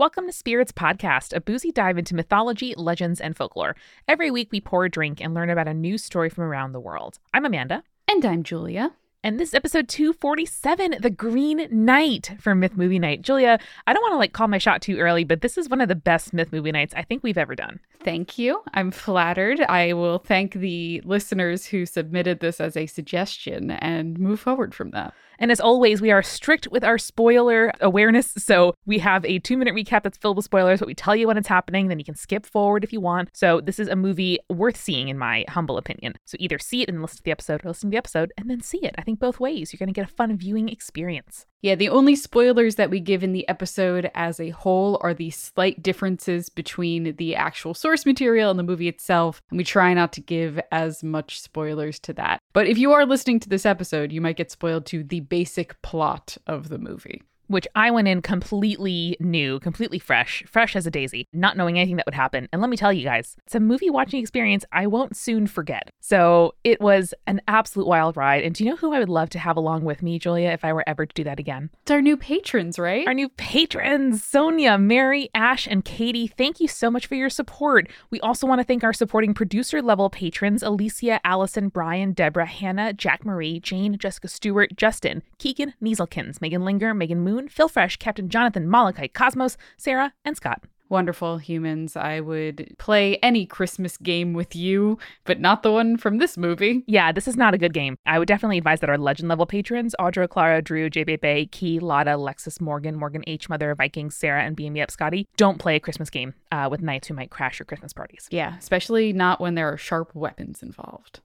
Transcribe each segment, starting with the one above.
Welcome to Spirits Podcast, a boozy dive into mythology, legends, and folklore. Every week we pour a drink and learn about a new story from around the world. I'm Amanda. And I'm Julia. And this is episode 247, The Green Knight from Myth Movie Night. Julia, I don't want to like call my shot too early, but this is one of the best Myth Movie Nights I think we've ever done. Thank you. I'm flattered. I will thank the listeners who submitted this as a suggestion and move forward from that. And as always, we are strict with our spoiler awareness. So we have a two minute recap that's filled with spoilers, but we tell you when it's happening. Then you can skip forward if you want. So this is a movie worth seeing, in my humble opinion. So either see it and listen to the episode, or listen to the episode and then see it. I think both ways. You're going to get a fun viewing experience. Yeah, the only spoilers that we give in the episode as a whole are the slight differences between the actual source material and the movie itself, and we try not to give as much spoilers to that. But if you are listening to this episode, you might get spoiled to the basic plot of the movie which I went in completely new, completely fresh, fresh as a daisy, not knowing anything that would happen. And let me tell you guys, it's a movie watching experience I won't soon forget. So it was an absolute wild ride. And do you know who I would love to have along with me, Julia, if I were ever to do that again? It's our new patrons, right? Our new patrons, Sonia, Mary, Ash, and Katie. Thank you so much for your support. We also want to thank our supporting producer level patrons Alicia, Allison, Brian, Deborah, Hannah, Jack Marie, Jane, Jessica Stewart, Justin, Keegan, Nieselkins, Megan Linger, Megan Moon, Phil Fresh, Captain Jonathan, Malachite, Cosmos, Sarah, and Scott. Wonderful humans. I would play any Christmas game with you, but not the one from this movie. Yeah, this is not a good game. I would definitely advise that our legend level patrons, Audra, Clara, Drew, JB Key, Lotta, Lexus, Morgan, Morgan H, Mother, Vikings, Sarah, and Beam Me Up Scotty, don't play a Christmas game uh, with knights who might crash your Christmas parties. Yeah, especially not when there are sharp weapons involved.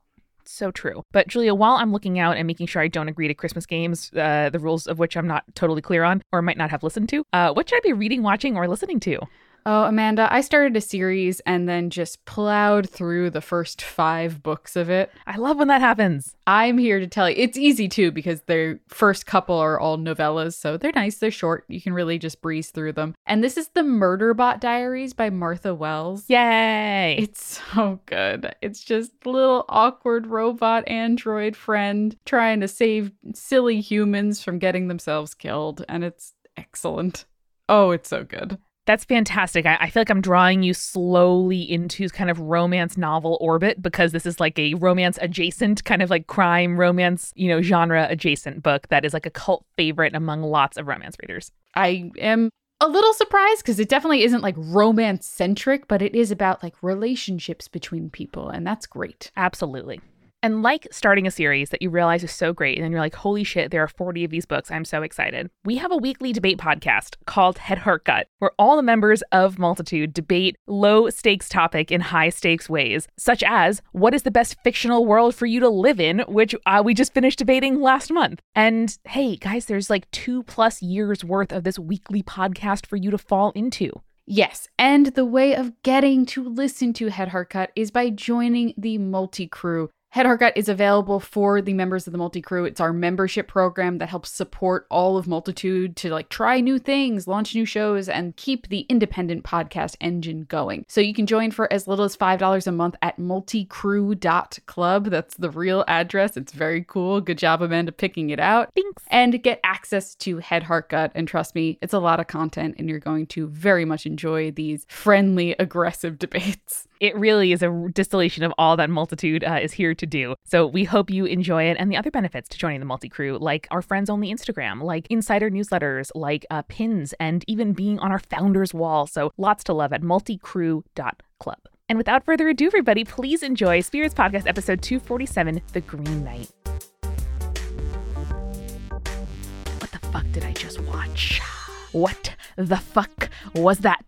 So true. But Julia, while I'm looking out and making sure I don't agree to Christmas games, uh, the rules of which I'm not totally clear on or might not have listened to, uh, what should I be reading, watching, or listening to? Oh, Amanda, I started a series and then just plowed through the first five books of it. I love when that happens. I'm here to tell you. It's easy too because their first couple are all novellas, so they're nice, they're short. You can really just breeze through them. And this is the Murderbot Diaries by Martha Wells. Yay! It's so good. It's just a little awkward robot android friend trying to save silly humans from getting themselves killed, and it's excellent. Oh, it's so good. That's fantastic. I, I, feel like I'm drawing you slowly into kind of romance novel orbit because this is like a romance adjacent, kind of like crime romance, you know, genre adjacent book that is like a cult favorite among lots of romance readers. I am a little surprised because it definitely isn't like romance centric, but it is about like relationships between people, and that's great. Absolutely. And like starting a series that you realize is so great, and then you're like, holy shit, there are 40 of these books. I'm so excited. We have a weekly debate podcast called Head Heart Gut, where all the members of Multitude debate low stakes topic in high stakes ways, such as what is the best fictional world for you to live in, which uh, we just finished debating last month. And hey, guys, there's like two plus years worth of this weekly podcast for you to fall into. Yes, and the way of getting to listen to Head Heart Gut is by joining the multi crew Head Heart Gut is available for the members of the Multi Crew. It's our membership program that helps support all of Multitude to like try new things, launch new shows, and keep the independent podcast engine going. So you can join for as little as $5 a month at multicrew.club. That's the real address. It's very cool. Good job, Amanda, picking it out. Thanks. And get access to Head Heart Gut. And trust me, it's a lot of content, and you're going to very much enjoy these friendly, aggressive debates. It really is a distillation of all that Multitude uh, is here to to do. So we hope you enjoy it and the other benefits to joining the multi crew, like our friends only Instagram, like insider newsletters, like uh, pins, and even being on our founders wall. So lots to love at multicrew.club. And without further ado, everybody, please enjoy Spirits Podcast episode 247 The Green Knight. What the fuck did I just watch? What the fuck was that?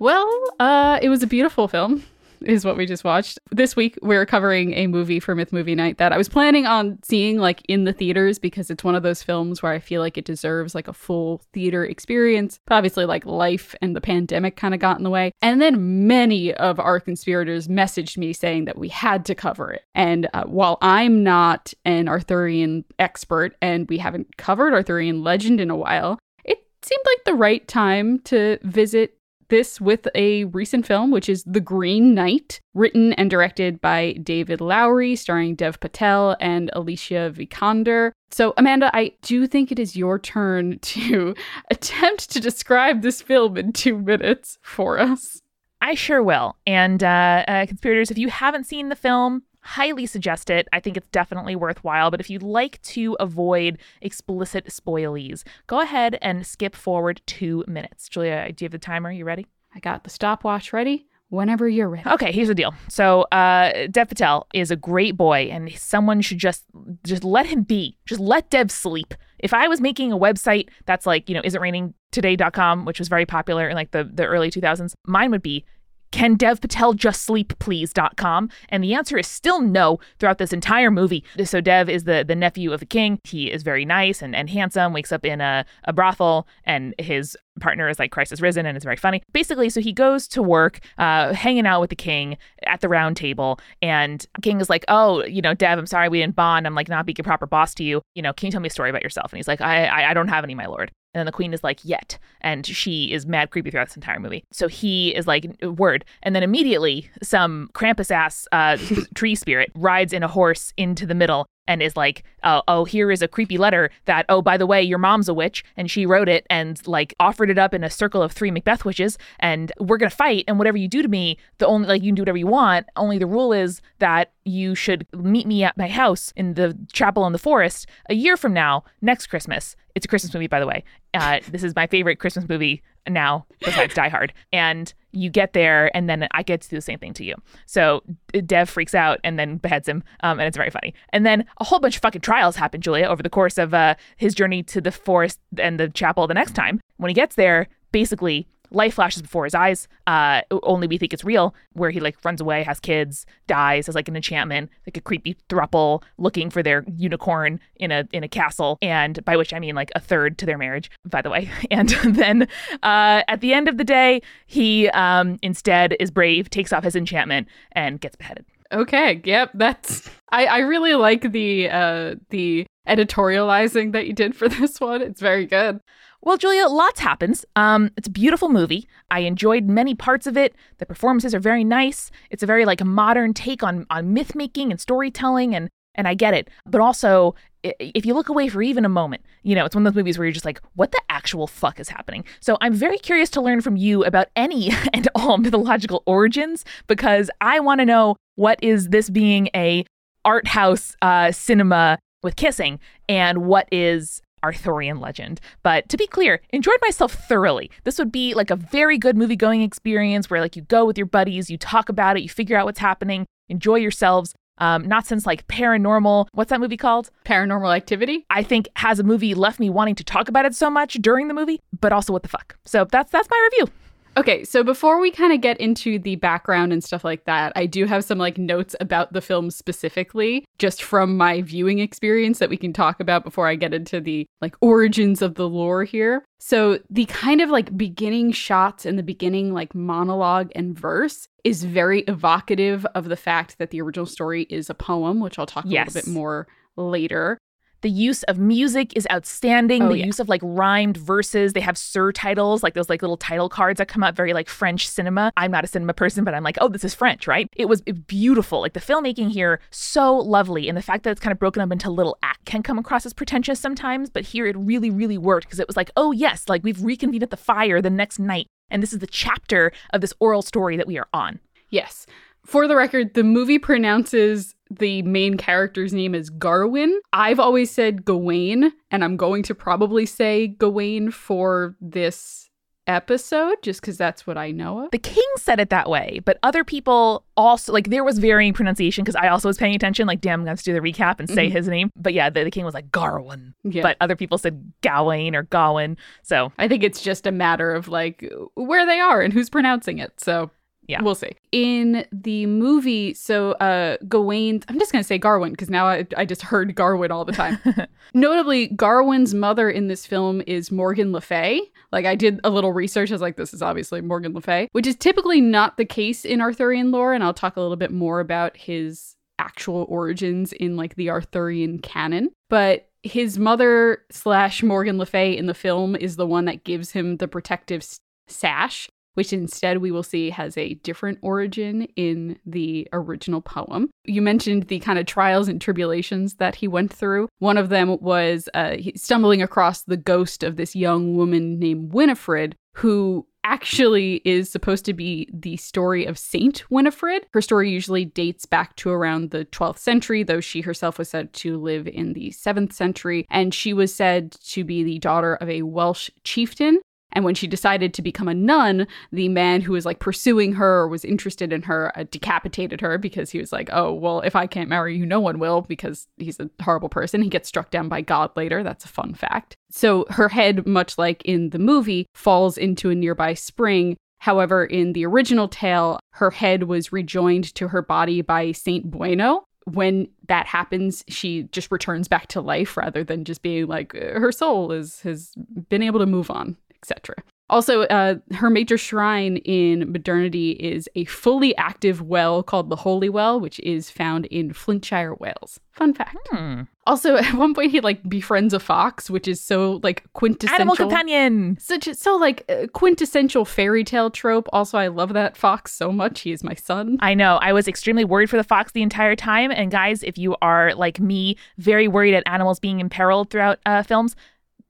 Well, uh, it was a beautiful film. Is what we just watched. This week we're covering a movie for Myth Movie Night that I was planning on seeing like in the theaters because it's one of those films where I feel like it deserves like a full theater experience. But obviously like life and the pandemic kind of got in the way. And then many of our conspirators messaged me saying that we had to cover it. And uh, while I'm not an Arthurian expert and we haven't covered Arthurian legend in a while, it seemed like the right time to visit this with a recent film, which is The Green Knight, written and directed by David Lowery, starring Dev Patel and Alicia Vikander. So, Amanda, I do think it is your turn to attempt to describe this film in two minutes for us. I sure will. And uh, uh, conspirators, if you haven't seen the film, highly suggest it. I think it's definitely worthwhile. But if you'd like to avoid explicit spoilies, go ahead and skip forward two minutes. Julia, do you have the timer? You ready? I got the stopwatch ready whenever you're ready. Okay, here's the deal. So, uh, Dev Patel is a great boy, and someone should just just let him be. Just let Dev sleep. If I was making a website that's like, you know, isntrainingtoday.com, which was very popular in like the, the early 2000s, mine would be can Dev Patel just sleep please.com? And the answer is still no throughout this entire movie. So Dev is the, the nephew of the king. He is very nice and, and handsome, wakes up in a, a brothel, and his partner is like Christ is risen and it's very funny. Basically, so he goes to work, uh, hanging out with the king at the round table, and King is like, Oh, you know, Dev, I'm sorry we didn't bond. I'm like not being a proper boss to you. You know, can you tell me a story about yourself? And he's like, I I, I don't have any, my lord. And then the queen is like, yet. And she is mad creepy throughout this entire movie. So he is like, word. And then immediately, some Krampus ass uh, tree spirit rides in a horse into the middle and is like, oh, oh, here is a creepy letter that, oh, by the way, your mom's a witch and she wrote it and like offered it up in a circle of three Macbeth witches and we're gonna fight and whatever you do to me, the only like you can do whatever you want. Only the rule is that you should meet me at my house in the chapel in the forest a year from now, next Christmas. It's a Christmas movie, by the way. Uh, this is my favorite Christmas movie now, besides Die Hard. And you get there, and then I get to do the same thing to you. So Dev freaks out and then beheads him, um, and it's very funny. And then a whole bunch of fucking trials happen, Julia, over the course of uh, his journey to the forest and the chapel the next time. When he gets there, basically life flashes before his eyes. Uh, only we think it's real, where he like runs away, has kids, dies as like an enchantment, like a creepy thruple looking for their unicorn in a in a castle, and by which I mean like a third to their marriage, by the way. And then uh, at the end of the day, he um, instead is brave, takes off his enchantment, and gets beheaded. Okay, yep, that's I, I really like the uh the editorializing that you did for this one. It's very good. Well, Julia, lots happens. Um, it's a beautiful movie. I enjoyed many parts of it. The performances are very nice. It's a very like modern take on on myth making and storytelling, and and I get it. But also, if you look away for even a moment, you know, it's one of those movies where you're just like, what the actual fuck is happening? So I'm very curious to learn from you about any and all mythological origins because I want to know what is this being a art house uh, cinema with kissing and what is Arthurian legend. But to be clear, enjoyed myself thoroughly. This would be like a very good movie going experience where like you go with your buddies, you talk about it, you figure out what's happening, enjoy yourselves. Um, not since like paranormal, what's that movie called? Paranormal Activity. I think has a movie left me wanting to talk about it so much during the movie, but also what the fuck. So that's that's my review. Okay, so before we kind of get into the background and stuff like that, I do have some like notes about the film specifically, just from my viewing experience that we can talk about before I get into the like origins of the lore here. So, the kind of like beginning shots and the beginning like monologue and verse is very evocative of the fact that the original story is a poem, which I'll talk yes. a little bit more later. The use of music is outstanding. Oh, the yeah. use of like rhymed verses. They have surtitles, like those like little title cards that come up very like French cinema. I'm not a cinema person, but I'm like, oh, this is French, right? It was beautiful. Like the filmmaking here, so lovely. And the fact that it's kind of broken up into little act can come across as pretentious sometimes, but here it really, really worked because it was like, oh yes, like we've reconvened at the fire the next night. And this is the chapter of this oral story that we are on. Yes. For the record, the movie pronounces the main character's name as Garwin. I've always said Gawain, and I'm going to probably say Gawain for this episode just because that's what I know of. The king said it that way, but other people also, like, there was varying pronunciation because I also was paying attention. Like, damn, I'm to do the recap and say mm-hmm. his name. But yeah, the, the king was like Garwin. Yeah. But other people said Gawain or Gawain. So I think it's just a matter of like where they are and who's pronouncing it. So Yeah. We'll see. In the movie, so uh Gawain, I'm just going to say Garwin because now I, I just heard Garwin all the time. Notably, Garwin's mother in this film is Morgan Le Fay. Like I did a little research. I was like, this is obviously Morgan Le Fay, which is typically not the case in Arthurian lore. And I'll talk a little bit more about his actual origins in like the Arthurian canon. But his mother slash Morgan Le Fay in the film is the one that gives him the protective sash which instead we will see has a different origin in the original poem. You mentioned the kind of trials and tribulations that he went through. One of them was uh, stumbling across the ghost of this young woman named Winifred, who actually is supposed to be the story of Saint Winifred. Her story usually dates back to around the 12th century, though she herself was said to live in the 7th century. And she was said to be the daughter of a Welsh chieftain and when she decided to become a nun, the man who was like pursuing her or was interested in her uh, decapitated her because he was like, oh, well, if I can't marry you, no one will because he's a horrible person. He gets struck down by God later. That's a fun fact. So her head, much like in the movie, falls into a nearby spring. However, in the original tale, her head was rejoined to her body by Saint Beuno, when that happens, she just returns back to life rather than just being like her soul is has been able to move on etc. Also, uh, her major shrine in modernity is a fully active well called the Holy Well, which is found in Flintshire, Wales. Fun fact. Hmm. Also, at one point, he like befriends a fox, which is so like quintessential. Animal companion. Such so like uh, quintessential fairy tale trope. Also, I love that fox so much. He is my son. I know. I was extremely worried for the fox the entire time. And guys, if you are like me, very worried at animals being imperiled throughout uh, films,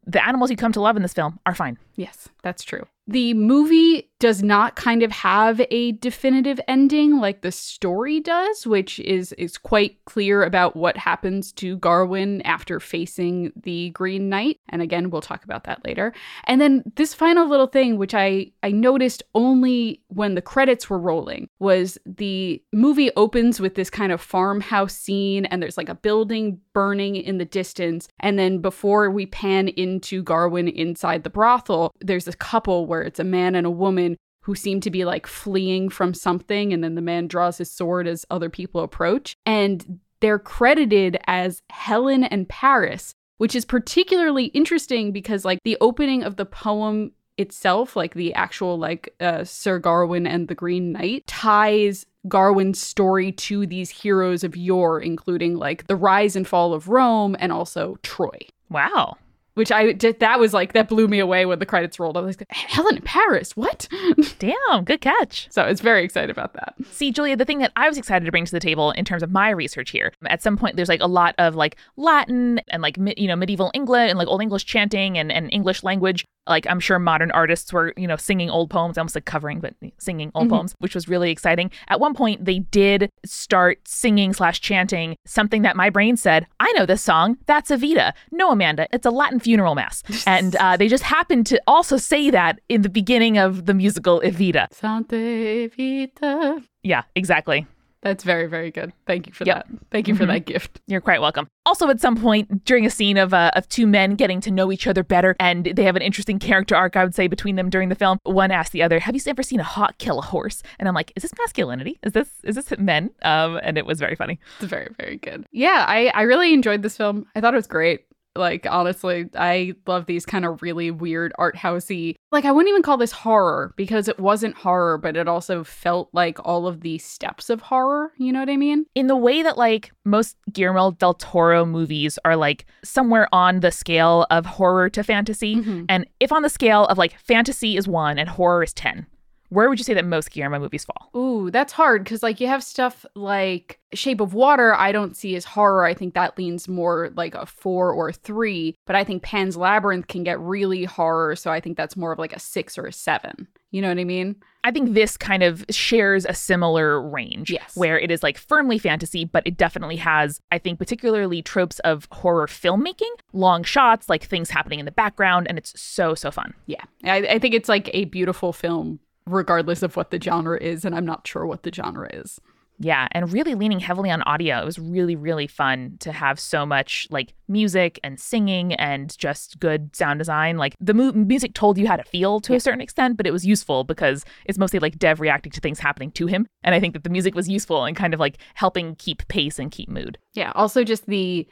the animals you come to love in this film are fine. Yes, that's true. The movie does not kind of have a definitive ending like the story does, which is is quite clear about what happens to Garwin after facing the Green Knight. And again, we'll talk about that later. And then this final little thing which I I noticed only when the credits were rolling was the movie opens with this kind of farmhouse scene and there's like a building burning in the distance and then before we pan into Garwin inside the brothel, there's a couple where it's a man and a woman who seem to be like fleeing from something. And then the man draws his sword as other people approach. And they're credited as Helen and Paris, which is particularly interesting because, like, the opening of the poem itself, like the actual, like, uh, Sir Garwin and the Green Knight, ties Garwin's story to these heroes of yore, including like the rise and fall of Rome and also Troy Wow. Which I did. That was like that blew me away when the credits rolled. I was like, Helen in Paris, what? Damn, good catch. so I was very excited about that. See, Julia, the thing that I was excited to bring to the table in terms of my research here, at some point there's like a lot of like Latin and like you know medieval England and like old English chanting and, and English language. Like I'm sure modern artists were you know singing old poems, almost like covering but singing old Mhm. poems, which was really exciting. At one point they did start singing slash chanting something that my brain said, I know this song. That's Evita. No, Amanda, it's a Latin funeral mass, and uh, they just happened to also say that in the beginning of the musical Evita. Sante Vita. Yeah, exactly. That's very, very good. Thank you for Yep. that. Thank you for Mhm. that gift. You're quite welcome. Also, at some point during a scene of uh, of two men getting to know each other better, and they have an interesting character arc, I would say, between them during the film. One asks the other, "Have you ever seen a hawk kill a horse?" And I'm like, "Is this masculinity? Is this is this men?" Um, and it was very funny. It's very, very good. Yeah, I, I really enjoyed this film. I thought it was great. Like, honestly, I love these kind of really weird art housey. Like, I wouldn't even call this horror because it wasn't horror, but it also felt like all of the steps of horror. You know what I mean? In the way that like most Guillermo del Toro movies are like somewhere on the scale of horror to fantasy, Mhm. and if on the scale of like fantasy is one and horror is ten, where would you say that most Guillermo movies fall? Ooh, that's hard because like you have stuff like Shape of Water. I don't see as horror. I think that leans more like a four or a three. But I think Pan's Labyrinth can get really horror, so I think that's more of like a six or a seven. You know what I mean? I think this kind of shares a similar range Yes. where it is like firmly fantasy, but it definitely has, I think, particularly tropes of horror filmmaking, long shots, like things happening in the background, and it's so, so fun. Yeah, I, I think it's like a beautiful film, regardless of what the genre is, and I'm not sure what the genre is. Yeah, and really leaning heavily on audio. It was really, really fun to have so much like music and singing and just good sound design. Like the mu- music told you how to feel to Yeah. a certain extent, but it was useful because it's mostly like Dev reacting to things happening to him. And I think that the music was useful in kind of like helping keep pace and keep mood. Yeah. Also, just the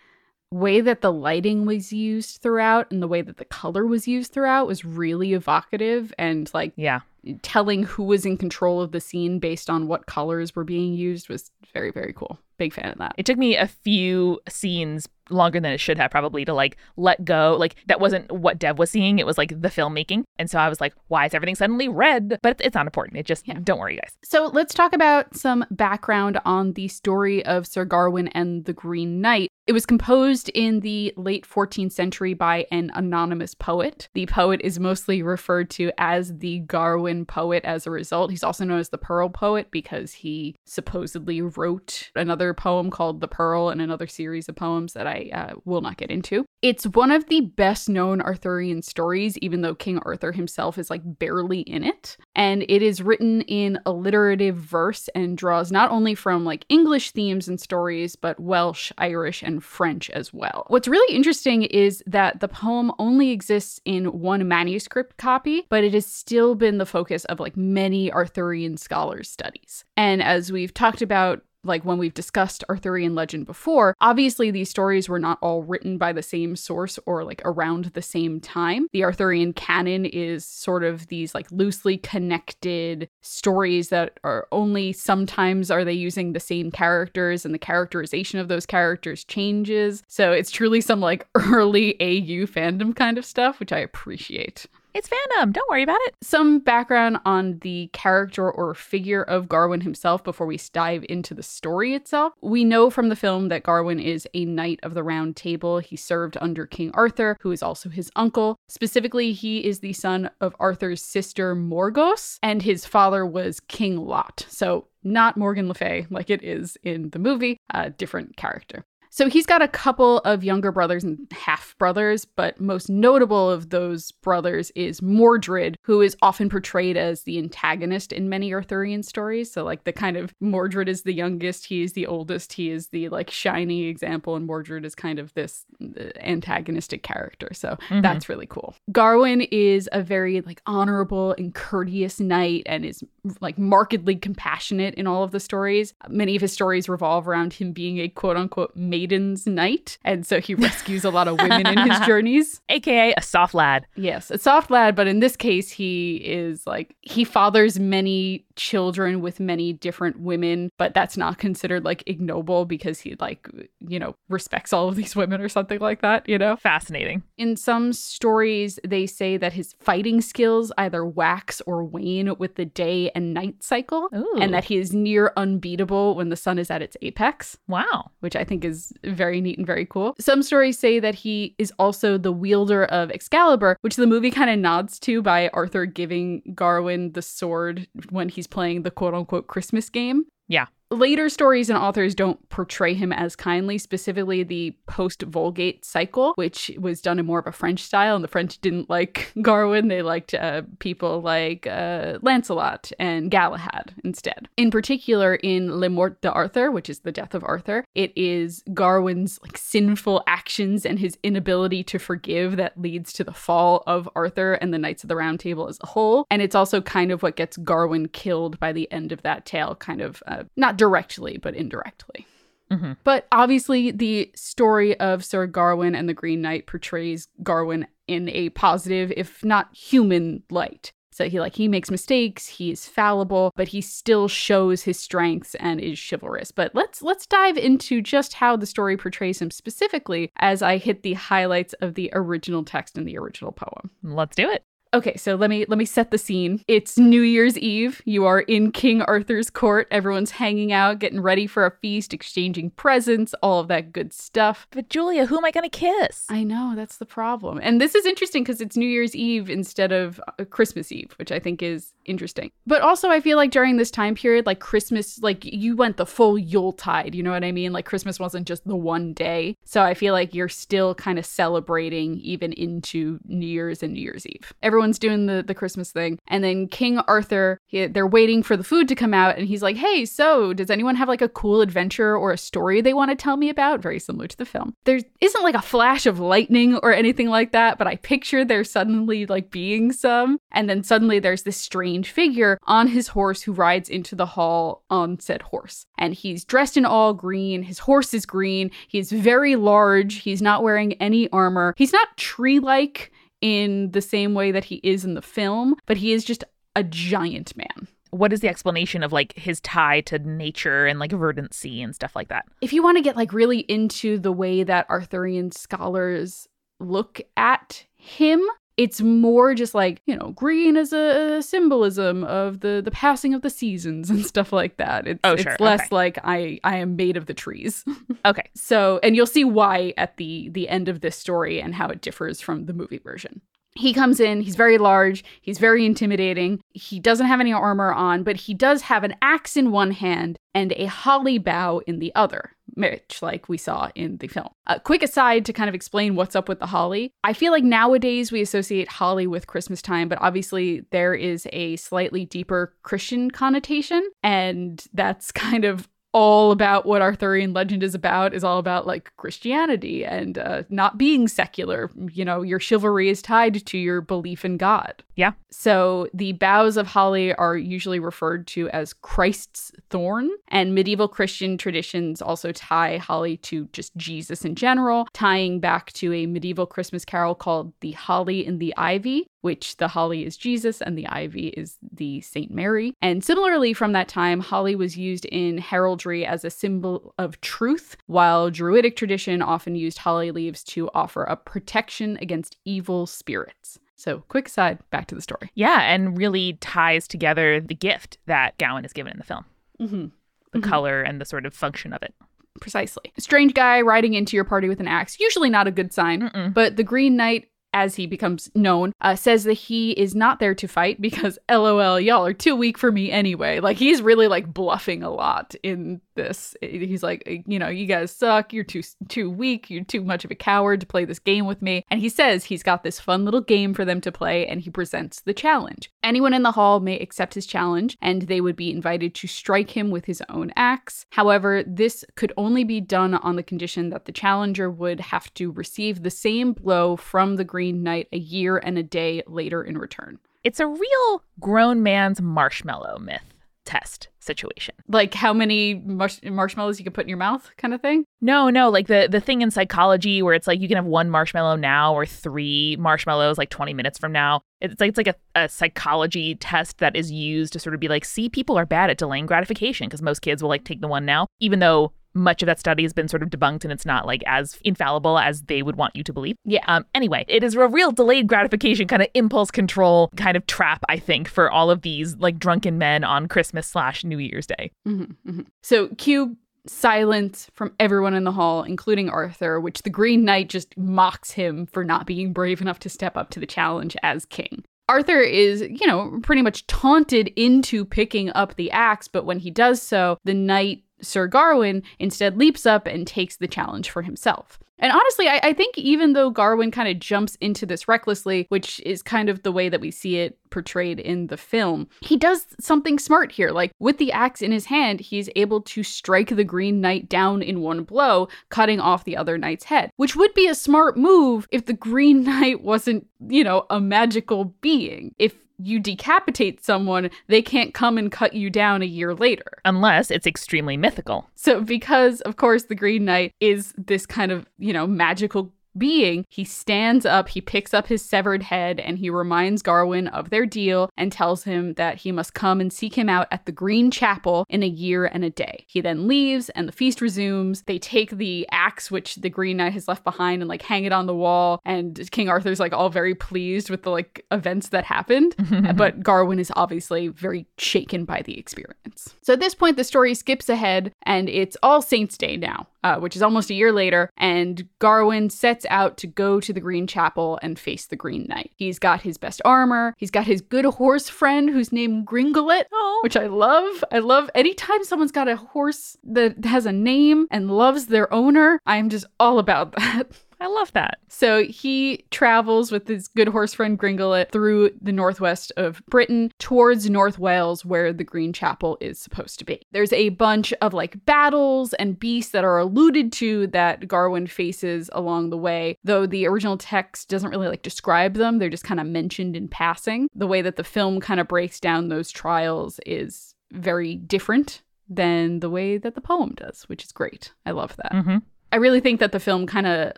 way that the lighting was used throughout and the way that the color was used throughout was really evocative and like Yeah. Telling who was in control of the scene based on what colors were being used was very, very cool. Big fan of that. It took me a few scenes longer than it should have probably to like let go. Like that wasn't what Dev was seeing. It was like the filmmaking. And so I was like, why is everything suddenly red? But it's, not important. It just Yeah. don't worry, guys. So let's talk about some background on the story of Sir Garwin and the Green Knight. It was composed in the late 14th century by an anonymous poet. The poet is mostly referred to as the Garwin poet as a result. He's also known as the Pearl poet because he supposedly wrote another poem called The Pearl and another series of poems that I uh, will not get into. It's one of the best known Arthurian stories, even though King Arthur himself is like barely in it. And it is written in alliterative verse and draws not only from like English themes and stories, but Welsh, Irish, and French as well. What's really interesting is that the poem only exists in one manuscript copy, but it has still been the focus of like many Arthurian scholars' studies. And as we've talked about like when we've discussed Arthurian legend before, obviously these stories were not all written by the same source or like around the same time. The Arthurian canon is sort of these like loosely connected stories that are only sometimes are they using the same characters and the characterization of those characters changes. So it's truly some like early AU fandom kind of stuff, which I appreciate It's fandom. Don't worry about it. some background on the character or figure of Garwin himself before we dive into the story itself. We know from the film that Garwin is a knight of the round table. He served under King Arthur, who is also his uncle. Specifically, he is the son of Arthur's sister Morgause, and his father was King Lot. So, not Morgan Le Fay like it is in the movie, a different character. So he's got a couple of younger brothers and half brothers, but most notable of those brothers is Mordred, who is often portrayed as the antagonist in many Arthurian stories. So, like, the kind of Mordred is the youngest, he is the oldest, he is the like shiny example, and Mordred is kind of this uh, antagonistic character. So, Mhm. that's really cool. Garwin is a very like honorable and courteous knight and is like markedly compassionate in all of the stories. Many of his stories revolve around him being a quote unquote maiden's knight. And so he rescues a lot of women in his journeys. AKA a soft lad. Yes, a soft lad, but in this case, he is like, he fathers many children with many different women, but that's not considered like ignoble because he, like, you know, respects all of these women or something like that, you know? Fascinating. In some stories, they say that his fighting skills either wax or wane with the day and night cycle, Ooh. and that he is near unbeatable when the sun is at its apex wow. which I think is very neat and very cool. Some stories say that he is also the wielder of Excalibur, which the movie kind of nods to by Arthur giving Garwin the sword when he's playing the quote unquote Christmas game. Yeah. Later stories and authors don't portray him as kindly, specifically the post Vulgate cycle, which was done in more of a French style. And the French didn't like Garwin. They liked uh, people like uh, Lancelot and Galahad instead. In particular, in Le Morte d'Arthur, which is the death of Arthur, it is Garwin's like sinful actions and his inability to forgive that leads to the fall of Arthur and the Knights of the Round Table as a whole. And it's also kind of what gets Garwin killed by the end of that tale, kind of uh, not directly, but indirectly. Mhm. But obviously, the story of Sir Garwin and the Green Knight portrays Garwin in a positive, if not human, light. So he like he makes mistakes, he is fallible, but he still shows his strengths and is chivalrous. But let's let's dive into just how the story portrays him specifically as I hit the highlights of the original text in the original poem. Let's do it. Okay, so let me let me set the scene. It's New Year's Eve. You are in King Arthur's court. Everyone's hanging out, getting ready for a feast, exchanging presents, all of that good stuff. But Julia, who am I going to kiss? I know that's the problem. And this is interesting because it's New Year's Eve instead of uh, Christmas Eve, which I think is interesting. But also, I feel like during this time period, like Christmas, like you went the full Yuletide. You know what I mean? Like Christmas wasn't just the one day. So I feel like you're still kind of celebrating even into New Year's and New Year's Eve. Everyone everyone's doing the, the Christmas thing. And then King Arthur, he, they're waiting for the food to come out. And he's like, hey, so does anyone have like a cool adventure or a story they want to tell me about? Very similar to the film. There isn't like a flash of lightning or anything like that, but I picture there suddenly like being some. And then suddenly there's this strange figure on his horse who rides into the hall on said horse. And he's dressed in all green. His horse is green. He's very large. He's not wearing any armor. He's not tree like in the same way that he is in the film, but he is just a giant man. What is the explanation of like his tie to nature and like verdancy and stuff like that? If you want to get like really into the way that Arthurian scholars look at him, it's more just like you know green as a, symbolism of the the passing of the seasons and stuff like that it's, oh, sure. it's less okay. like i i am made of the trees okay so and you'll see why at the the end of this story and how it differs from the movie version he comes in, he's very large, he's very intimidating. He doesn't have any armor on, but he does have an axe in one hand and a holly bough in the other, much like we saw in the film. A quick aside to kind of explain what's up with the holly. I feel like nowadays we associate holly with Christmas time, but obviously there is a slightly deeper Christian connotation, and that's kind of all about what Arthurian legend is about is all about like Christianity and uh, not being secular. You know, your chivalry is tied to your belief in God. Yeah. So the boughs of holly are usually referred to as Christ's thorn, and medieval Christian traditions also tie holly to just Jesus in general, tying back to a medieval Christmas carol called The Holly and the Ivy, which the holly is Jesus and the ivy is the Saint Mary. And similarly, from that time, holly was used in heraldry as a symbol of truth, while Druidic tradition often used holly leaves to offer up protection against evil spirits. So, quick side, back to the story. Yeah, and really ties together the gift that Gawain is given in the film Mm-hmm. the Mhm. color and the sort of function of it. Precisely. A strange guy riding into your party with an axe, usually not a good sign. Mm-mm. But the Green Knight, as he becomes known, uh, says that he is not there to fight because LOL, y'all are too weak for me anyway. Like he's really like bluffing a lot in this. He's like, you know, you guys suck. You're too too weak. You're too much of a coward to play this game with me. And he says he's got this fun little game for them to play, and he presents the challenge. Anyone in the hall may accept his challenge, and they would be invited to strike him with his own axe. However, this could only be done on the condition that the challenger would have to receive the same blow from the Green Knight a year and a day later in return. It's a real grown man's marshmallow myth test situation. Like how many marsh- marshmallows you can put in your mouth, kind of thing. No, no, like the the thing in psychology where it's like you can have one marshmallow now or three marshmallows like 20 minutes from now. It's like it's like a, a psychology test that is used to sort of be like, see, people are bad at delaying gratification because most kids will like take the one now, even though much of that study has been sort of debunked and it's not like as infallible as they would want you to believe. Yeah. Um, anyway, it is a real delayed gratification kind of impulse control kind of trap, I think, for all of these like drunken men on Christmas slash New Year's Day. Mm-hmm, mm-hmm. So cue silence from everyone in the hall, including Arthur, which the Green Knight just mocks him for not being brave enough to step up to the challenge as king. Arthur is, you know, pretty much taunted into picking up the axe, but when he does so, the knight Sir Garwin instead leaps up and takes the challenge for himself. And honestly, I, I think even though Garwin kind of jumps into this recklessly, which is kind of the way that we see it portrayed in the film, he does something smart here. Like with the axe in his hand, he's able to strike the Green Knight down in one blow, cutting off the other knight's head, which would be a smart move if the Green Knight wasn't, you know, a magical being. If you decapitate someone, they can't come and cut you down a year later. Unless it's extremely mythical. So, because of course the Green Knight is this kind of, you know, magical being, he stands up, he picks up his severed head, and he reminds Garwin of their deal and tells him that he must come and seek him out at the Green Chapel in a year and a day. He then leaves, and the feast resumes. They take the axe which the Green Knight has left behind and like hang it on the wall, and King Arthur's like all very pleased with the like events that happened. but Garwin is obviously very shaken by the experience. So at this point, the story skips ahead, and it's All Saints' Day now, uh, which is almost a year later, and Garwin sets out to go to the Green Chapel and face the Green Knight. He's got his best armor, he's got his good horse friend who's named Gringolet, Oh. which I love. I love anytime someone's got a horse that has a name and loves their owner, I'm just all about that. I love that. So he travels with his good horse friend Gringolet through the northwest of Britain towards North Wales, where the Green Chapel is supposed to be. There's a bunch of like battles and beasts that are alluded to that Garwin faces along the way, though the original text doesn't really like describe them. They're just kind of mentioned in passing. The way that the film kind of breaks down those trials is very different than the way that the poem does, which is great. I love that. Mm-hmm. I really think that the film kind of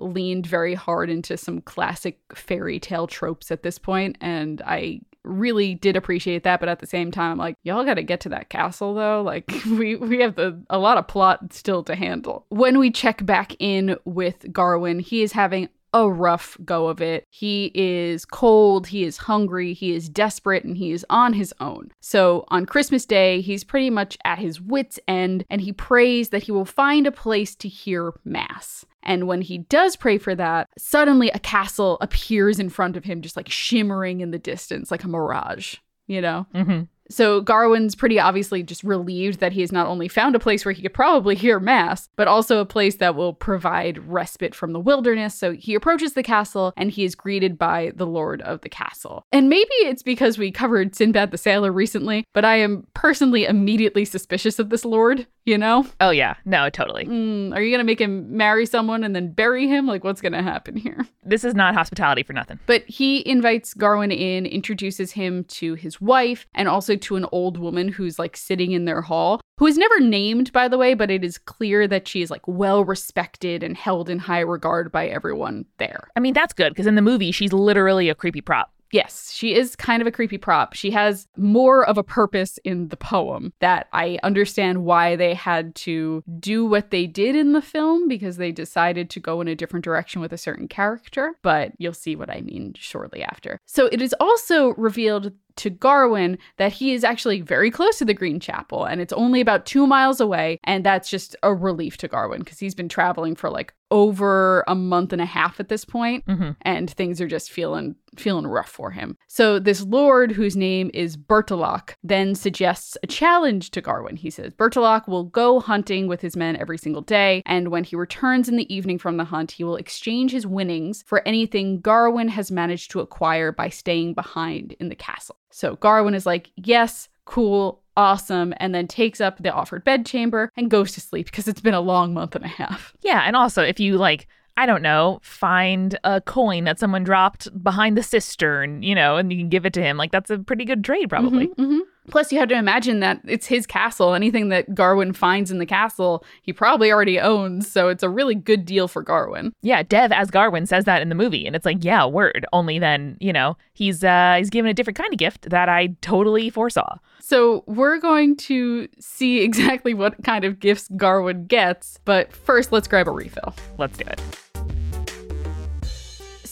leaned very hard into some classic fairy tale tropes at this point, and I really did appreciate that. But at the same time, I'm like, y'all got to get to that castle though. Like we we have the a lot of plot still to handle. When we check back in with Garwin, he is having a rough go of it. He is cold, he is hungry, he is desperate, and he is on his own. So on Christmas Day, he's pretty much at his wits' end, and he prays that he will find a place to hear Mass. And when he does pray for that, suddenly a castle appears in front of him, just like shimmering in the distance, like a mirage, you know? Mm-hmm. So Garwin's pretty obviously just relieved that he has not only found a place where he could probably hear mass, but also a place that will provide respite from the wilderness. So he approaches the castle and he is greeted by the lord of the castle. And maybe it's because we covered Sinbad the Sailor recently, but I am personally immediately suspicious of this lord, you know? Oh yeah, no, totally. Mm, are you going to make him marry someone and then bury him? Like what's going to happen here? This is not hospitality for nothing. But he invites Garwin in, introduces him to his wife, and also to an old woman who's like sitting in their hall, who is never named, by the way, but it is clear that she is like well respected and held in high regard by everyone there. I mean, that's good because in the movie, she's literally a creepy prop. Yes, she is kind of a creepy prop. She has more of a purpose in the poem that I understand why they had to do what they did in the film because they decided to go in a different direction with a certain character, but you'll see what I mean shortly after. So it is also revealed to Garwin that he is actually very close to the Green Chapel and it's only about two miles away. And that's just a relief to Garwin because he's been traveling for like over a month and a half at this point, Mhm. and things are just feeling feeling rough for him. So this lord whose name is Bertilak then suggests a challenge to Garwin. He says Bertilak will go hunting with his men every single day, and when he returns in the evening from the hunt, he will exchange his winnings for anything Garwin has managed to acquire by staying behind in the castle. So Garwin is like, "Yes, cool, awesome," and then takes up the offered bedchamber and goes to sleep because it's been a long month and a half. Yeah, and also if you like, I don't know, find a coin that someone dropped behind the cistern, you know, and you can give it to him, like that's a pretty good trade, probably. Mhm, mhm. Plus, you have to imagine that it's his castle. Anything that Garwin finds in the castle, he probably already owns. So it's a really good deal for Garwin. Yeah, Dev as Garwin says that in the movie, and it's like, yeah, word. Only then, you know, he's uh he's given a different kind of gift that I totally foresaw. So we're going to see exactly what kind of gifts Garwin gets. But first, let's grab a refill. Let's do it.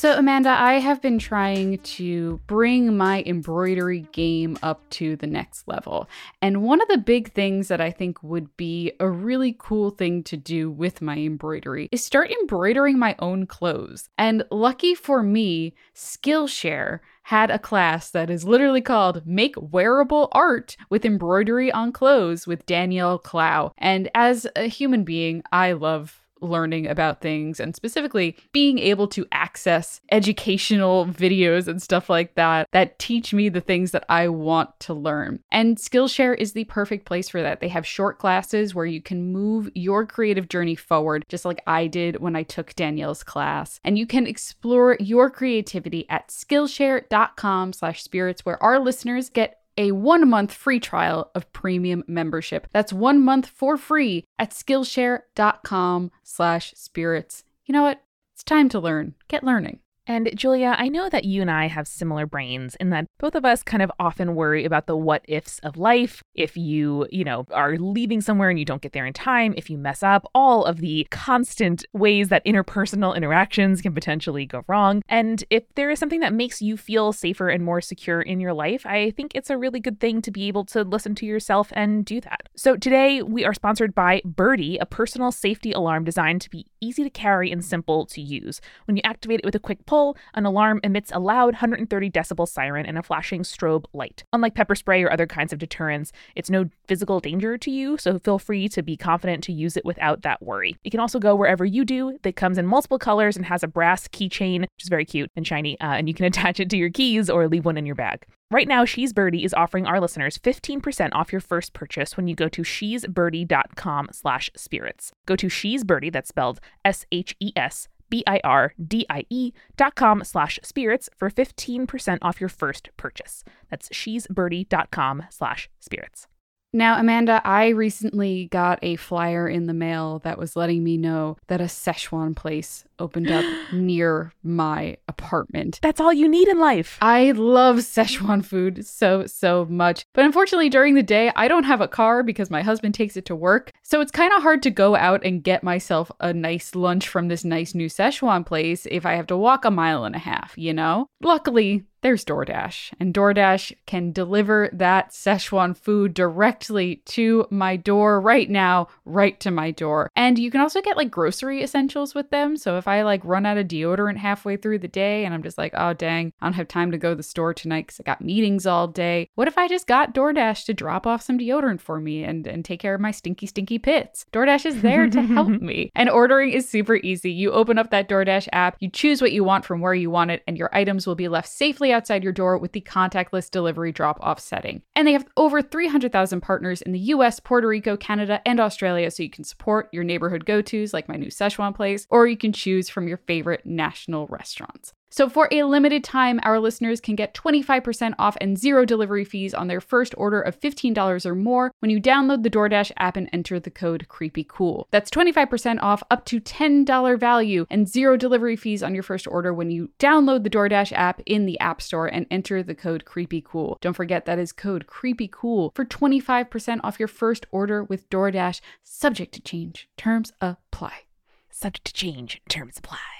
So, Amanda, I have been trying to bring my embroidery game up to the next level. And one of the big things that I think would be a really cool thing to do with my embroidery is start embroidering my own clothes. And lucky for me, Skillshare had a class that is literally called Make Wearable Art with Embroidery on Clothes with Danielle Clow. And as a human being, I love learning about things and specifically being able to access educational videos and stuff like that that teach me the things that I want to learn. And Skillshare is the perfect place for that. They have short classes where you can move your creative journey forward, just like I did when I took Danielle's class. And you can explore your creativity at Skillshare.com slash spirits, where our listeners get a one month free trial of premium membership. That's one month for free at Skillshare.com slash spirits. You know what? It's time to learn. Get learning. And Julia, I know that you and I have similar brains in that both of us kind of often worry about the what ifs of life. If you, you know, are leaving somewhere and you don't get there in time, if you mess up, all of the constant ways that interpersonal interactions can potentially go wrong. And if there is something that makes you feel safer and more secure in your life, I think it's a really good thing to be able to listen to yourself and do that. So today we are sponsored by Birdie, a personal safety alarm designed to be easy to carry and simple to use. When you activate it with a quick pull, full, an alarm emits a loud 130 decibel siren and a flashing strobe light. Unlike pepper spray or other kinds of deterrents, it's no physical danger to you, so feel free to be confident to use it without that worry. It can also go wherever you do. It comes in multiple colors and has a brass keychain, which is very cute and shiny, uh, and you can attach it to your keys or leave one in your bag. Right now, She's Birdie is offering our listeners 15% off your first purchase when you go to shesbirdie.com slash spirits. Go to She's Birdie, that's spelled S-H-E-S B-I-R-D-I-E dot com slash spirits for 15% off your first purchase. That's shesbirdie.com slash spirits. Now, Amanda, I recently got a flyer in the mail that was letting me know that a Szechuan place opened up near my apartment. That's all you need in life. I love Szechuan food so, so much. But unfortunately, during the day, I don't have a car because my husband takes it to work. So it's kind of hard to go out and get myself a nice lunch from this nice new Szechuan place if I have to walk a mile and a half, you know? Luckily, there's DoorDash, and DoorDash can deliver that Szechuan food directly to my door right now, right to my door. And you can also get like grocery essentials with them. So if I like run out of deodorant halfway through the day and I'm just like, oh dang, I don't have time to go to the store tonight because I got meetings all day, what if I just got DoorDash to drop off some deodorant for me and, and take care of my stinky, stinky pits? DoorDash is there to help me. And ordering is super easy. You open up that DoorDash app, you choose what you want from where you want it, and your items will be left safely outside your door with the contactless delivery drop off setting. And they have over 300,000 partners in the US, Puerto Rico, Canada, and Australia, so you can support your neighborhood go tos like my new Szechuan place, or you can choose from your favorite national restaurants. So, for a limited time, our listeners can get 25% off and zero delivery fees on their first order of $15 or more when you download the DoorDash app and enter the code CreepyCool. That's 25% off up to $10 value and zero delivery fees on your first order when you download the DoorDash app in the App Store and enter the code CreepyCool. Don't forget that is code CreepyCool for 25% off your first order with DoorDash, subject to change. Terms apply. Subject to change, terms apply.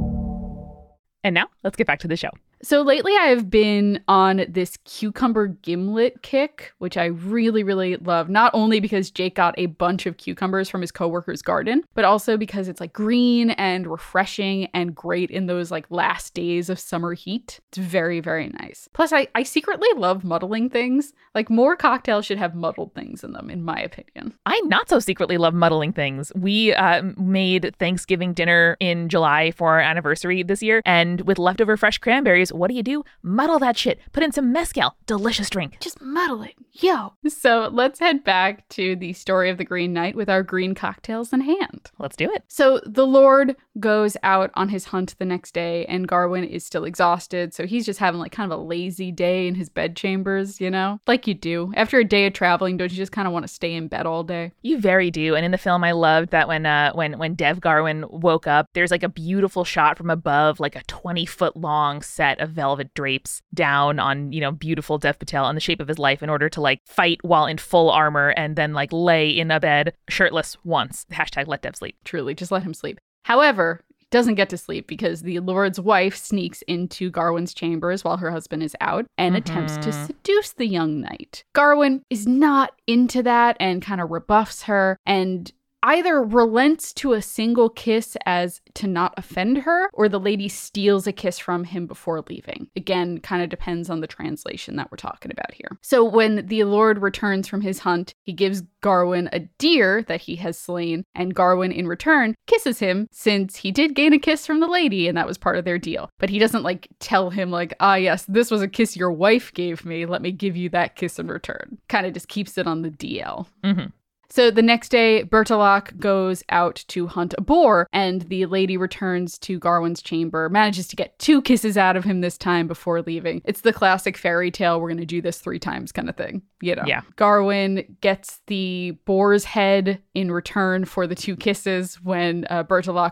And now let's get back to the show. So lately, I've been on this cucumber gimlet kick, which I really, really love. Not only because Jake got a bunch of cucumbers from his coworker's garden, but also because it's like green and refreshing and great in those like last days of summer heat. It's very, very nice. Plus, I, I secretly love muddling things. Like more cocktails should have muddled things in them, in my opinion. I not so secretly love muddling things. We uh, made Thanksgiving dinner in July for our anniversary this year, and with leftover fresh cranberries what do you do? Muddle that shit. Put in some mezcal. Delicious drink. Just muddle it. Yo. So let's head back to the story of the Green Knight with our green cocktails in hand. Let's do it. So the Lord goes out on his hunt the next day, and Gawain is still exhausted. So he's just having like kind of a lazy day in his bedchambers, you know? Like you do. After a day of traveling, don't you just kind of want to stay in bed all day? You very do. And in the film, I loved that when uh when when Dev Gawain woke up, there's like a beautiful shot from above, like a 20 foot long set of velvet drapes down on, you know, beautiful Dev Patel on the shape of his life in order to like fight while in full armor and then like lay in a bed shirtless once. Hashtag let Dev sleep. Truly, just let him sleep. However, doesn't get to sleep because the Lord's wife sneaks into Gawain's chambers while her husband is out and mm-hmm. attempts to seduce the young knight. Gawain is not into that and kind of rebuffs her and either relents to a single kiss as to not offend her, or the lady steals a kiss from him before leaving. Again, kind of depends on the translation that we're talking about here. So when the Lord returns from his hunt, he gives Gawain a deer that he has slain, and Gawain in return kisses him since he did gain a kiss from the lady and that was part of their deal. But he doesn't like tell him, like, ah, yes, this was a kiss your wife gave me. Let me give you that kiss in return. Kind of just keeps it on the DL. Mm-hmm. So the next day, Bertilak goes out to hunt a boar, and the lady returns to Gawain's chamber, manages to get two kisses out of him this time before leaving. It's the classic fairy tale, we're going to do this three times kind of thing. You know, Yeah. Gawain gets the boar's head in return for the two kisses when uh,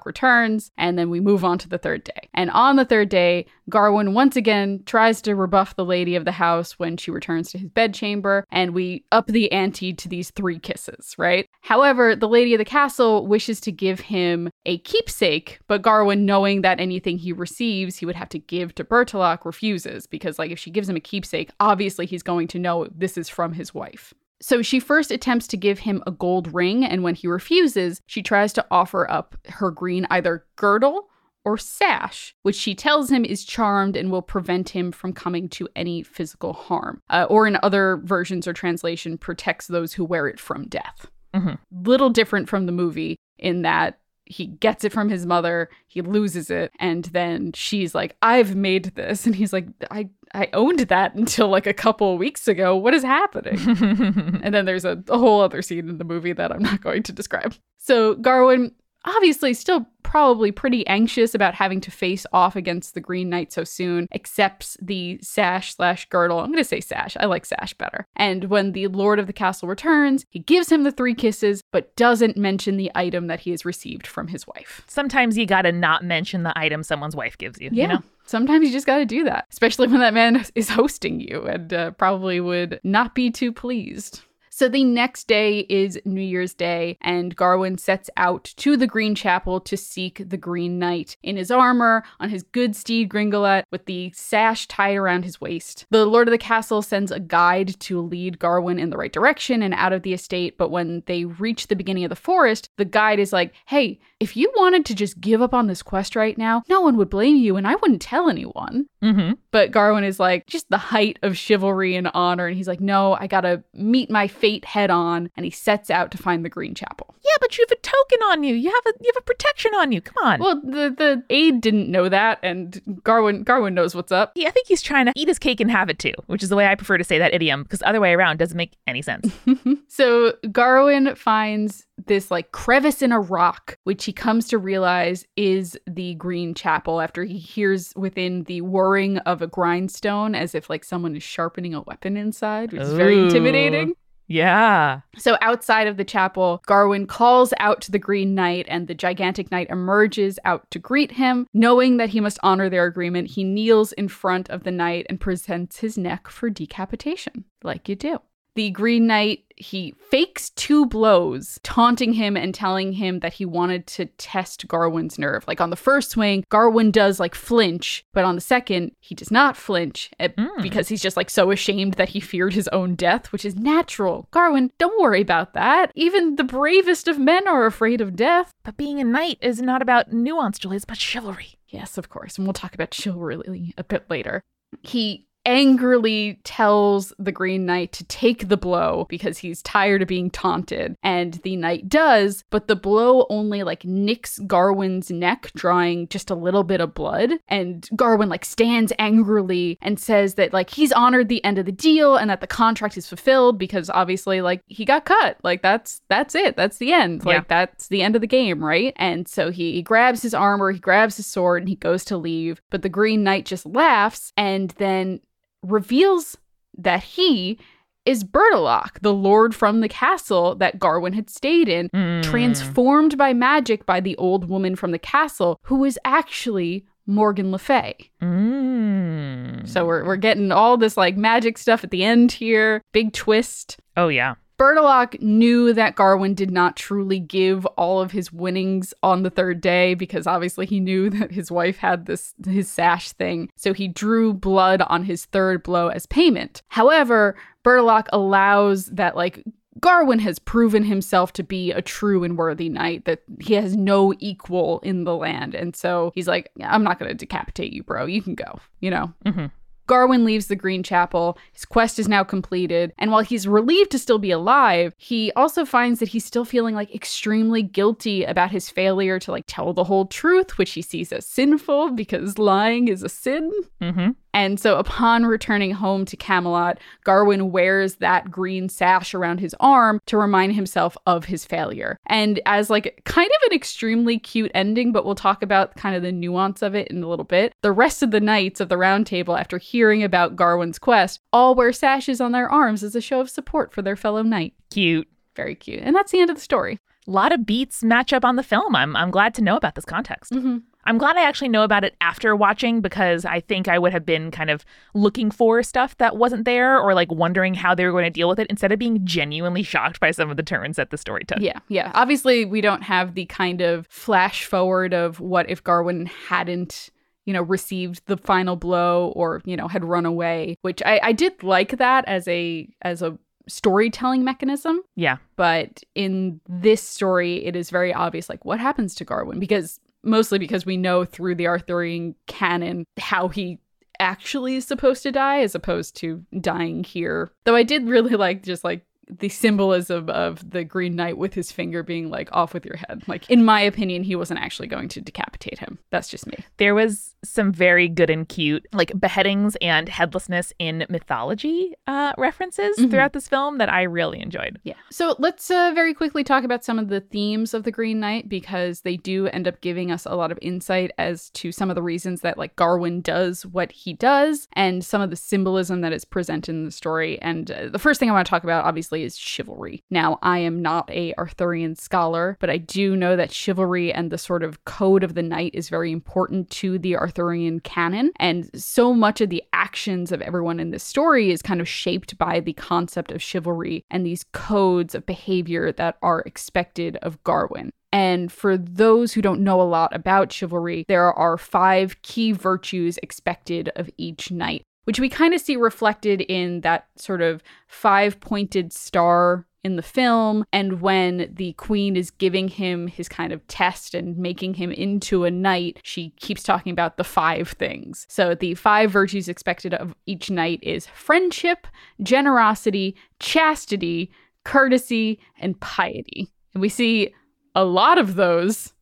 returns, and then we move on to the third day. And on the third day, Gawain once again tries to rebuff the lady of the house when she returns to his bedchamber, and we up the ante to these three kisses, right? However, the lady of the castle wishes to give him a keepsake, but Gawain, knowing that anything he receives he would have to give to Bertilak, refuses because, like, if she gives him a keepsake, obviously he's going to know this is from his wife. So she first attempts to give him a gold ring, and when he refuses, she tries to offer up her green either girdle or sash, which she tells him is charmed and will prevent him from coming to any physical harm. Uh, or in other versions or translation, protects those who wear it from death. Mhm. Little different from the movie in that he gets it from his mother, he loses it, and then she's like, "I've made this," and he's like, "I I owned that until like a couple of weeks ago. What is happening?" And then there's a, a whole other scene in the movie that I'm not going to describe. So Gawain, obviously, still probably pretty anxious about having to face off against the Green Knight so soon, accepts the sash slash girdle. I'm going to say sash. I like sash better. And when the Lord of the Castle returns, he gives him the three kisses, but doesn't mention the item that he has received from his wife. Sometimes you gotta not mention the item someone's wife gives you. Yeah. You know? Sometimes you just got to do that, especially when that man is hosting you and uh, probably would not be too pleased. So the next day is New Year's Day, and Gawain sets out to the Green Chapel to seek the Green Knight in his armor, on his good steed Gringolet, with the sash tied around his waist. The Lord of the Castle sends a guide to lead Gawain in the right direction and out of the estate, but when they reach the beginning of the forest, the guide is like, hey, if you wanted to just give up on this quest right now, no one would blame you, and I wouldn't tell anyone. Mm-hmm. But Gawain is like just the height of chivalry and honor. And he's like, no, I gotta meet my fate head on. And he sets out to find the Green Chapel. Yeah, but you have a token on you. You have a you have a protection on you. Come on. Well, the, the aide didn't know that, and Gawain Gawain knows what's up. Yeah, I think he's trying to eat his cake and have it too, which is the way I prefer to say that idiom because other way around doesn't make any sense. So Gawain finds this like crevice in a rock, which he comes to realize is the Green Chapel after he hears within the whirring of a grindstone as if like someone is sharpening a weapon inside, which is very intimidating. Yeah. So outside of the chapel, Gawain calls out to the Green Knight, and the gigantic knight emerges out to greet him. Knowing that he must honor their agreement, he kneels in front of the knight and presents his neck for decapitation, like you do. The Green Knight, he fakes two blows, taunting him and telling him that he wanted to test Gawain's nerve. Like on the first swing, Gawain does like flinch, but on the second, he does not flinch Mm. because he's just like so ashamed that he feared his own death, which is natural. Gawain, don't worry about that. Even the bravest of men are afraid of death. But being a knight is not about nuance, Julie. It's about chivalry. Yes, of course. And we'll talk about chivalry a bit later. He angrily tells the Green Knight to take the blow because he's tired of being taunted. And the knight does, but the blow only like nicks Gawain's neck, drawing just a little bit of blood. And Gawain like stands angrily and says that like he's honored the end of the deal and that the contract is fulfilled because obviously like he got cut. Like that's that's it. That's the end. Yeah. Like that's the end of the game, right? And so he, he grabs his armor, he grabs his sword, and he goes to leave. But the Green Knight just laughs and then reveals that he is Bertilak, the lord from the castle that Gawain had stayed in, Mm. transformed by magic by the old woman from the castle, who is actually Morgan Le Fay. Mm. So we're, we're getting all this like magic stuff at the end here. Big twist. Oh yeah. Bertilak knew that Gawain did not truly give all of his winnings on the third day because obviously he knew that his wife had this his sash thing. So he drew blood on his third blow as payment. However, Bertilak allows that like Gawain has proven himself to be a true and worthy knight, that he has no equal in the land. And so he's like, I'm not going to decapitate you, bro. You can go, you know? Mhm. Gawain leaves the Green Chapel. His quest is now completed. And while he's relieved to still be alive, he also finds that he's still feeling like extremely guilty about his failure to like tell the whole truth, which he sees as sinful because lying is a sin. Mm-hmm. And so upon returning home to Camelot, Gawain wears that green sash around his arm to remind himself of his failure. And as like kind of an extremely cute ending, but we'll talk about kind of the nuance of it in a little bit. The rest of the knights of the round table, after hearing about Gawain's quest, all wear sashes on their arms as a show of support for their fellow knight. Cute. Very cute. And that's the end of the story. A lot of beats match up on the film. I'm, I'm glad to know about this context. Mm-hmm. I'm glad I actually know about it after watching because I think I would have been kind of looking for stuff that wasn't there or like wondering how they were going to deal with it instead of being genuinely shocked by some of the turns that the story took. Yeah, yeah. Obviously, we don't have the kind of flash forward of what if Gawain hadn't you know received the final blow or you know had run away which I, I did like that as a as a storytelling mechanism Yeah. but in this story it is very obvious like what happens to gawain because mostly because we know through the arthurian canon how he actually is supposed to die as opposed to dying here. Though i did really like just like the symbolism of the green knight with his finger being like off with your head like in my opinion he wasn't actually going to decapitate him that's just me There was some very good and cute like beheadings and headlessness in mythology uh, references Mhm. throughout this film that I really enjoyed. Yeah. So let's uh, very quickly talk about some of the themes of the Green Knight because they do end up giving us a lot of insight as to some of the reasons that like Gawain does what he does and some of the symbolism that is presented in the story. And uh, the first thing I want to talk about obviously is chivalry. Now, I am not a Arthurian scholar, but I do know that chivalry and the sort of code of the knight is very important to the Arthurian canon. And so much of the actions of everyone in this story is kind of shaped by the concept of chivalry and these codes of behavior that are expected of Gawain. And for those who don't know a lot about chivalry, there are five key virtues expected of each knight, which we kind of see reflected in that sort of five pointed star in the film and when the queen is giving him his kind of test and making him into a knight she keeps talking about the five things so the five virtues expected of each knight is friendship generosity chastity courtesy and piety and we see a lot of those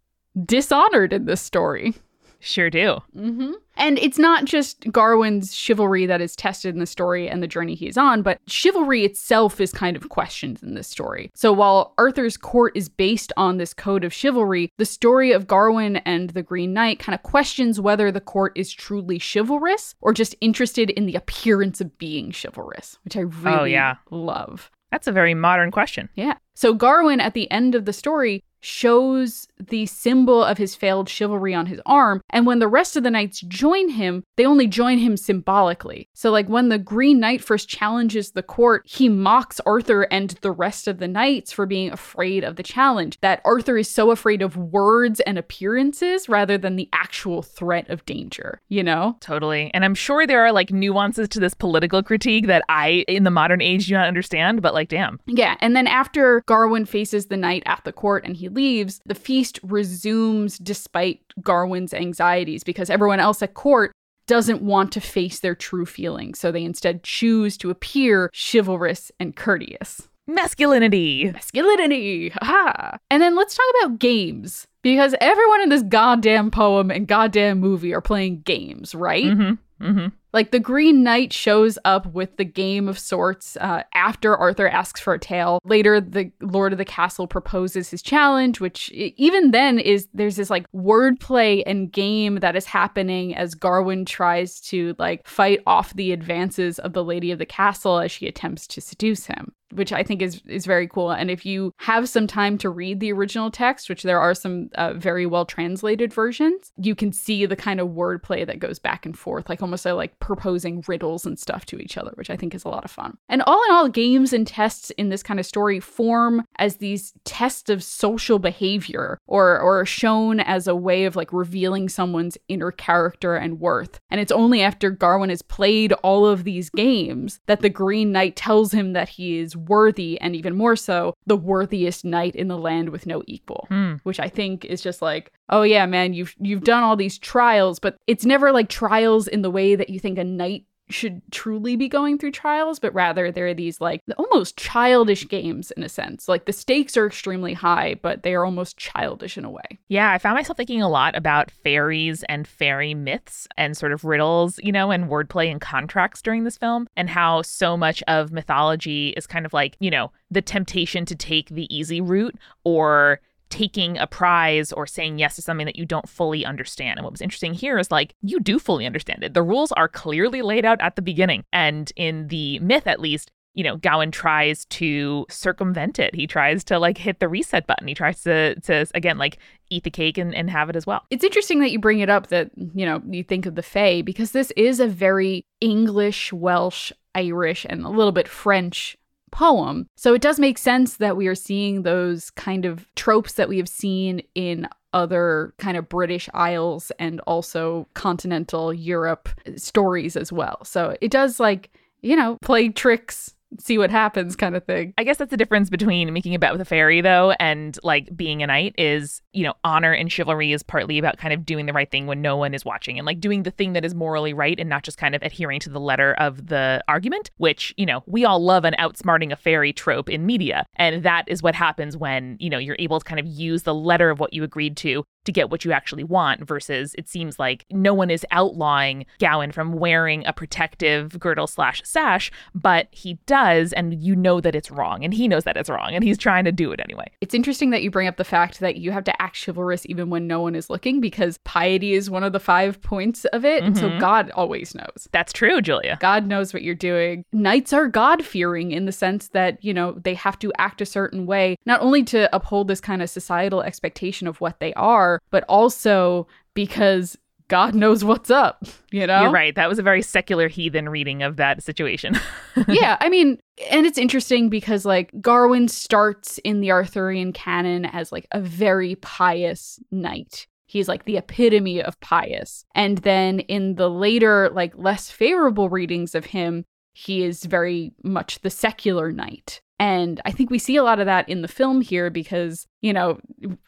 dishonored in this story Sure do. Mm-hmm. And it's not just Gawain's chivalry that is tested in the story and the journey he is on, but chivalry itself is kind of questioned in this story. So while Arthur's court is based on this code of chivalry, the story of Gawain and the Green Knight kind of questions whether the court is truly chivalrous or just interested in the appearance of being chivalrous, which I oh, really oh, yeah. love. That's a very modern question. Yeah. So Gawain at the end of the story shows the symbol of his failed chivalry on his arm, and when the rest of the knights join him, they only join him symbolically. So like when the Green Knight first challenges the court, he mocks Arthur and the rest of the knights for being afraid of the challenge. That Arthur is so afraid of words and appearances rather than the actual threat of danger, you know? Totally. And I'm sure there are like nuances to this political critique that I, in the modern age, do not understand, but like, damn. Yeah, and then after Gawain faces the knight at the court and he leaves, the feast resumes despite Gawain's anxieties because everyone else at court doesn't want to face their true feelings, so they instead choose to appear chivalrous and courteous. Masculinity. Masculinity! Ha! And then let's talk about games. Because everyone in this goddamn poem and goddamn movie are playing games, right? Mm-hmm. Mm-hmm. Like the Green Knight shows up with the game of sorts uh, after Arthur asks for a tale. Later, the Lord of the Castle proposes his challenge, which even then is there's this like wordplay and game that is happening as Gawain tries to like fight off the advances of the Lady of the Castle as she attempts to seduce him. Which I think is is very cool. And if you have some time to read the original text, which there are some uh, very well translated versions, you can see the kind of wordplay that goes back and forth, like almost like proposing riddles and stuff to each other, which I think is a lot of fun. And all in all, games and tests in this kind of story form as these tests of social behavior or or shown as a way of like revealing someone's inner character and worth. And it's only after Gawain has played all of these games that the Green Knight tells him that he is worthy and even more so the worthiest knight in the land with no equal Hmm. which I think is just like, oh yeah, man, you've you've done all these trials, but it's never like trials in the way that you think a knight should truly be going through trials, but rather there are these like almost childish games in a sense. Like the stakes are extremely high, but they are almost childish in a way. Yeah, I found myself thinking a lot about fairies and fairy myths and sort of riddles, you know, and wordplay and contracts during this film, and how so much of mythology is kind of like, you know, the temptation to take the easy route or taking a prize or saying yes to something that you don't fully understand. And what was interesting here is like, you do fully understand it. The rules are clearly laid out at the beginning. And in the myth, at least, you know, Gawain tries to circumvent it. He tries to like hit the reset button. He tries to to again like eat the cake and, and have it as well. It's interesting that you bring it up that, you know, you think of the Fae because this is a very English, Welsh, Irish, and a little bit French poem. So it does make sense that we are seeing those kind of tropes that we have seen in other kind of British Isles and also continental Europe stories as well. So it does like, you know, play tricks see what happens kind of thing. I guess that's the difference between making a bet with a fairy though and like being a knight is, you know, honor and chivalry is partly about kind of doing the right thing when no one is watching and like doing the thing that is morally right and not just kind of adhering to the letter of the argument, which, you know, we all love an outsmarting a fairy trope in media. And that is what happens when, you know, you're able to kind of use the letter of what you agreed to to get what you actually want versus it seems like no one is outlawing Gawain from wearing a protective girdle slash sash, but he does, and you know that it's wrong, and he knows that it's wrong, and he's trying to do it anyway. It's interesting that you bring up the fact that you have to act chivalrous even when no one is looking because piety is one of the five points of it. Mm-hmm. so God always knows. That's true, Julia. God knows what you're doing. Knights are God fearing in the sense that, you know, they have to act a certain way, not only to uphold this kind of societal expectation of what they are, but also because God knows what's up, you know? You're right. That was a very secular heathen reading of that situation. yeah, I mean, and it's interesting because like Gawain starts in the Arthurian canon as like a very pious knight. He's like the epitome of pious. And then in the later, like less favorable readings of him, he is very much the secular knight. And I think we see a lot of that in the film here because, you know,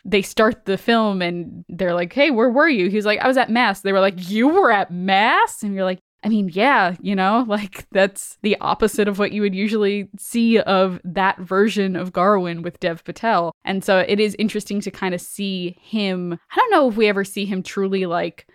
they start the film and they're like, hey, where were you? He's like, I was at Mass. They were like, you were at Mass? And you're like, I mean, yeah, you know, like that's the opposite of what you would usually see of that version of Gawain with Dev Patel. And so it is interesting to kind of see him. I don't know if we ever see him truly like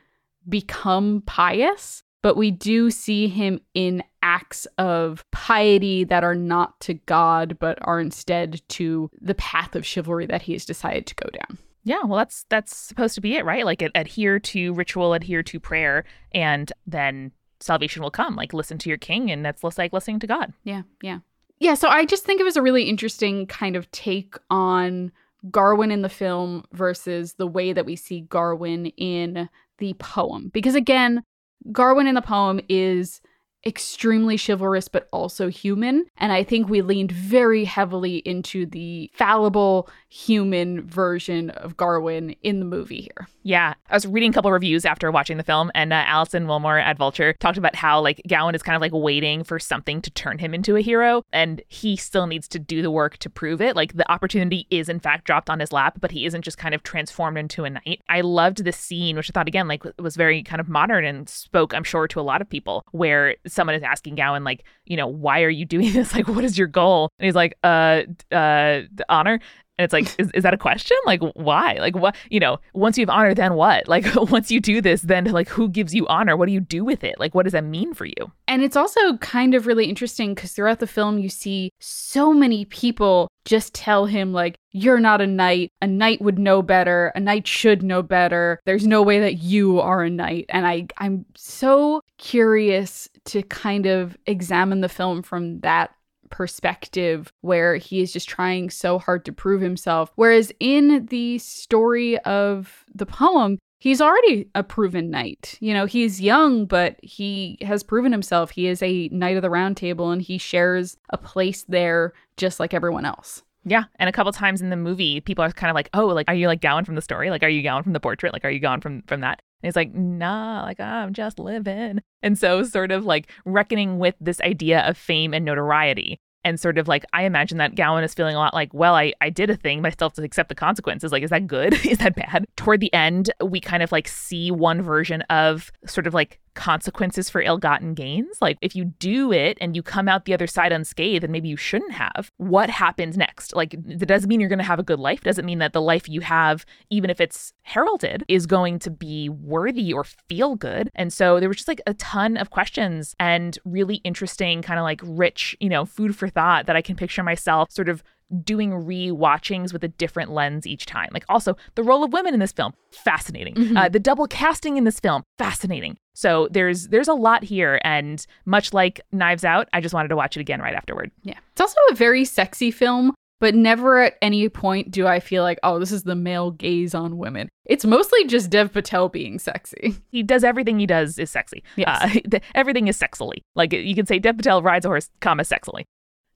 become pious, but we do see him in acts of piety that are not to God, but are instead to the path of chivalry that he has decided to go down. Yeah, well, that's that's supposed to be it, right? Like adhere to ritual, adhere to prayer, and then salvation will come. Like listen to your king, and that's like listening to God. Yeah, yeah, yeah. So I just think it was a really interesting kind of take on Gawain in the film versus the way that we see Gawain in the poem, because again, Gawain in the poem is extremely chivalrous but also human. And I think we leaned very heavily into the fallible human version of Gawain in the movie here. Yeah. I was reading a couple reviews after watching the film, and uh, Alison Willmore at Vulture talked about how, like, Gawain is kind of like waiting for something to turn him into a hero, and he still needs to do the work to prove it. Like, the opportunity is, in fact, dropped on his lap, but he isn't just kind of transformed into a knight. I loved this scene, which I thought, again, like, was very kind of modern and spoke, I'm sure, to a lot of people, where someone is asking Gawain, like, you know, why are you doing this? Like, what is your goal? And he's like, uh, uh, honor. And it's like, is, is that a question? Like, why? Like, what, you know, once you have honor, then what? Like, once you do this, then like, who gives you honor? What do you do with it? Like, what does that mean for you? And it's also kind of really interesting because throughout the film, you see so many people just tell him, like, you're not a knight. A knight would know better. A knight should know better. There's no way that you are a knight. And I, I'm so curious to kind of examine the film from that perspective where he is just trying so hard to prove himself. Whereas in the story of the poem, he's already a proven knight. You know, he's young, but he has proven himself. He is a knight of the round table and he shares a place there just like everyone else. Yeah. And a couple times in the movie, people are kind of like, oh, like, are you like Gawain from the story? Like, are you Gawain from the portrait? Like, are you Gawain from, from that? And he's like, nah, like, I'm just living. And so, sort of like reckoning with this idea of fame and notoriety and sort of like I imagine that Gawain is feeling a lot like, well, I, I did a thing, but I still have to accept the consequences. Like, is that good? is that bad? Toward the end, we kind of like see one version of sort of like consequences for ill gotten gains. Like, if you do it and you come out the other side unscathed and maybe you shouldn't have, what happens next? Like, that doesn't mean you're going to have a good life. Doesn't mean that the life you have, even if it's heralded, is going to be worthy or feel good. And so there was just like a ton of questions and really interesting, kind of like rich, you know, food for thought that I can picture myself sort of doing re-watchings with a different lens each time. Like also the role of women in this film, fascinating. Mm-hmm. Uh, the double casting in this film, fascinating. So there's there's a lot here, and much like Knives Out, I just wanted to watch it again right afterward. Yeah, it's also a very sexy film. But never at any point do I feel like, oh, this is the male gaze on women. It's mostly just Dev Patel being sexy. He does everything he does is sexy. Yes. Uh, everything is sexily. Like you can say Dev Patel rides a horse, comma, sexily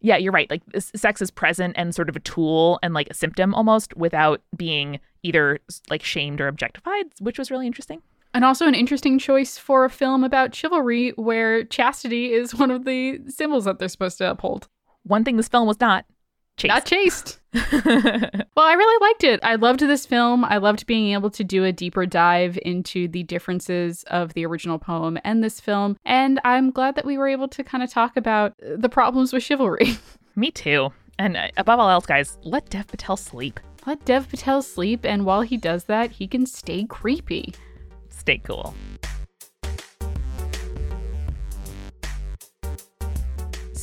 yeah, you're right. Like sex is present and sort of a tool and like a symptom almost without being either like shamed or objectified, which was really interesting. And also an interesting choice for a film about chivalry where chastity is one of the symbols that they're supposed to uphold. One thing this film was not Chaste. Not chaste. well, I really liked it. I loved this film. I loved being able to do a deeper dive into the differences of the original poem and this film. And I'm glad that we were able to kind of talk about the problems with chivalry. Me too. And uh, above all else, guys, let Dev Patel sleep. Let Dev Patel sleep. And while he does that, he can stay creepy. Stay cool.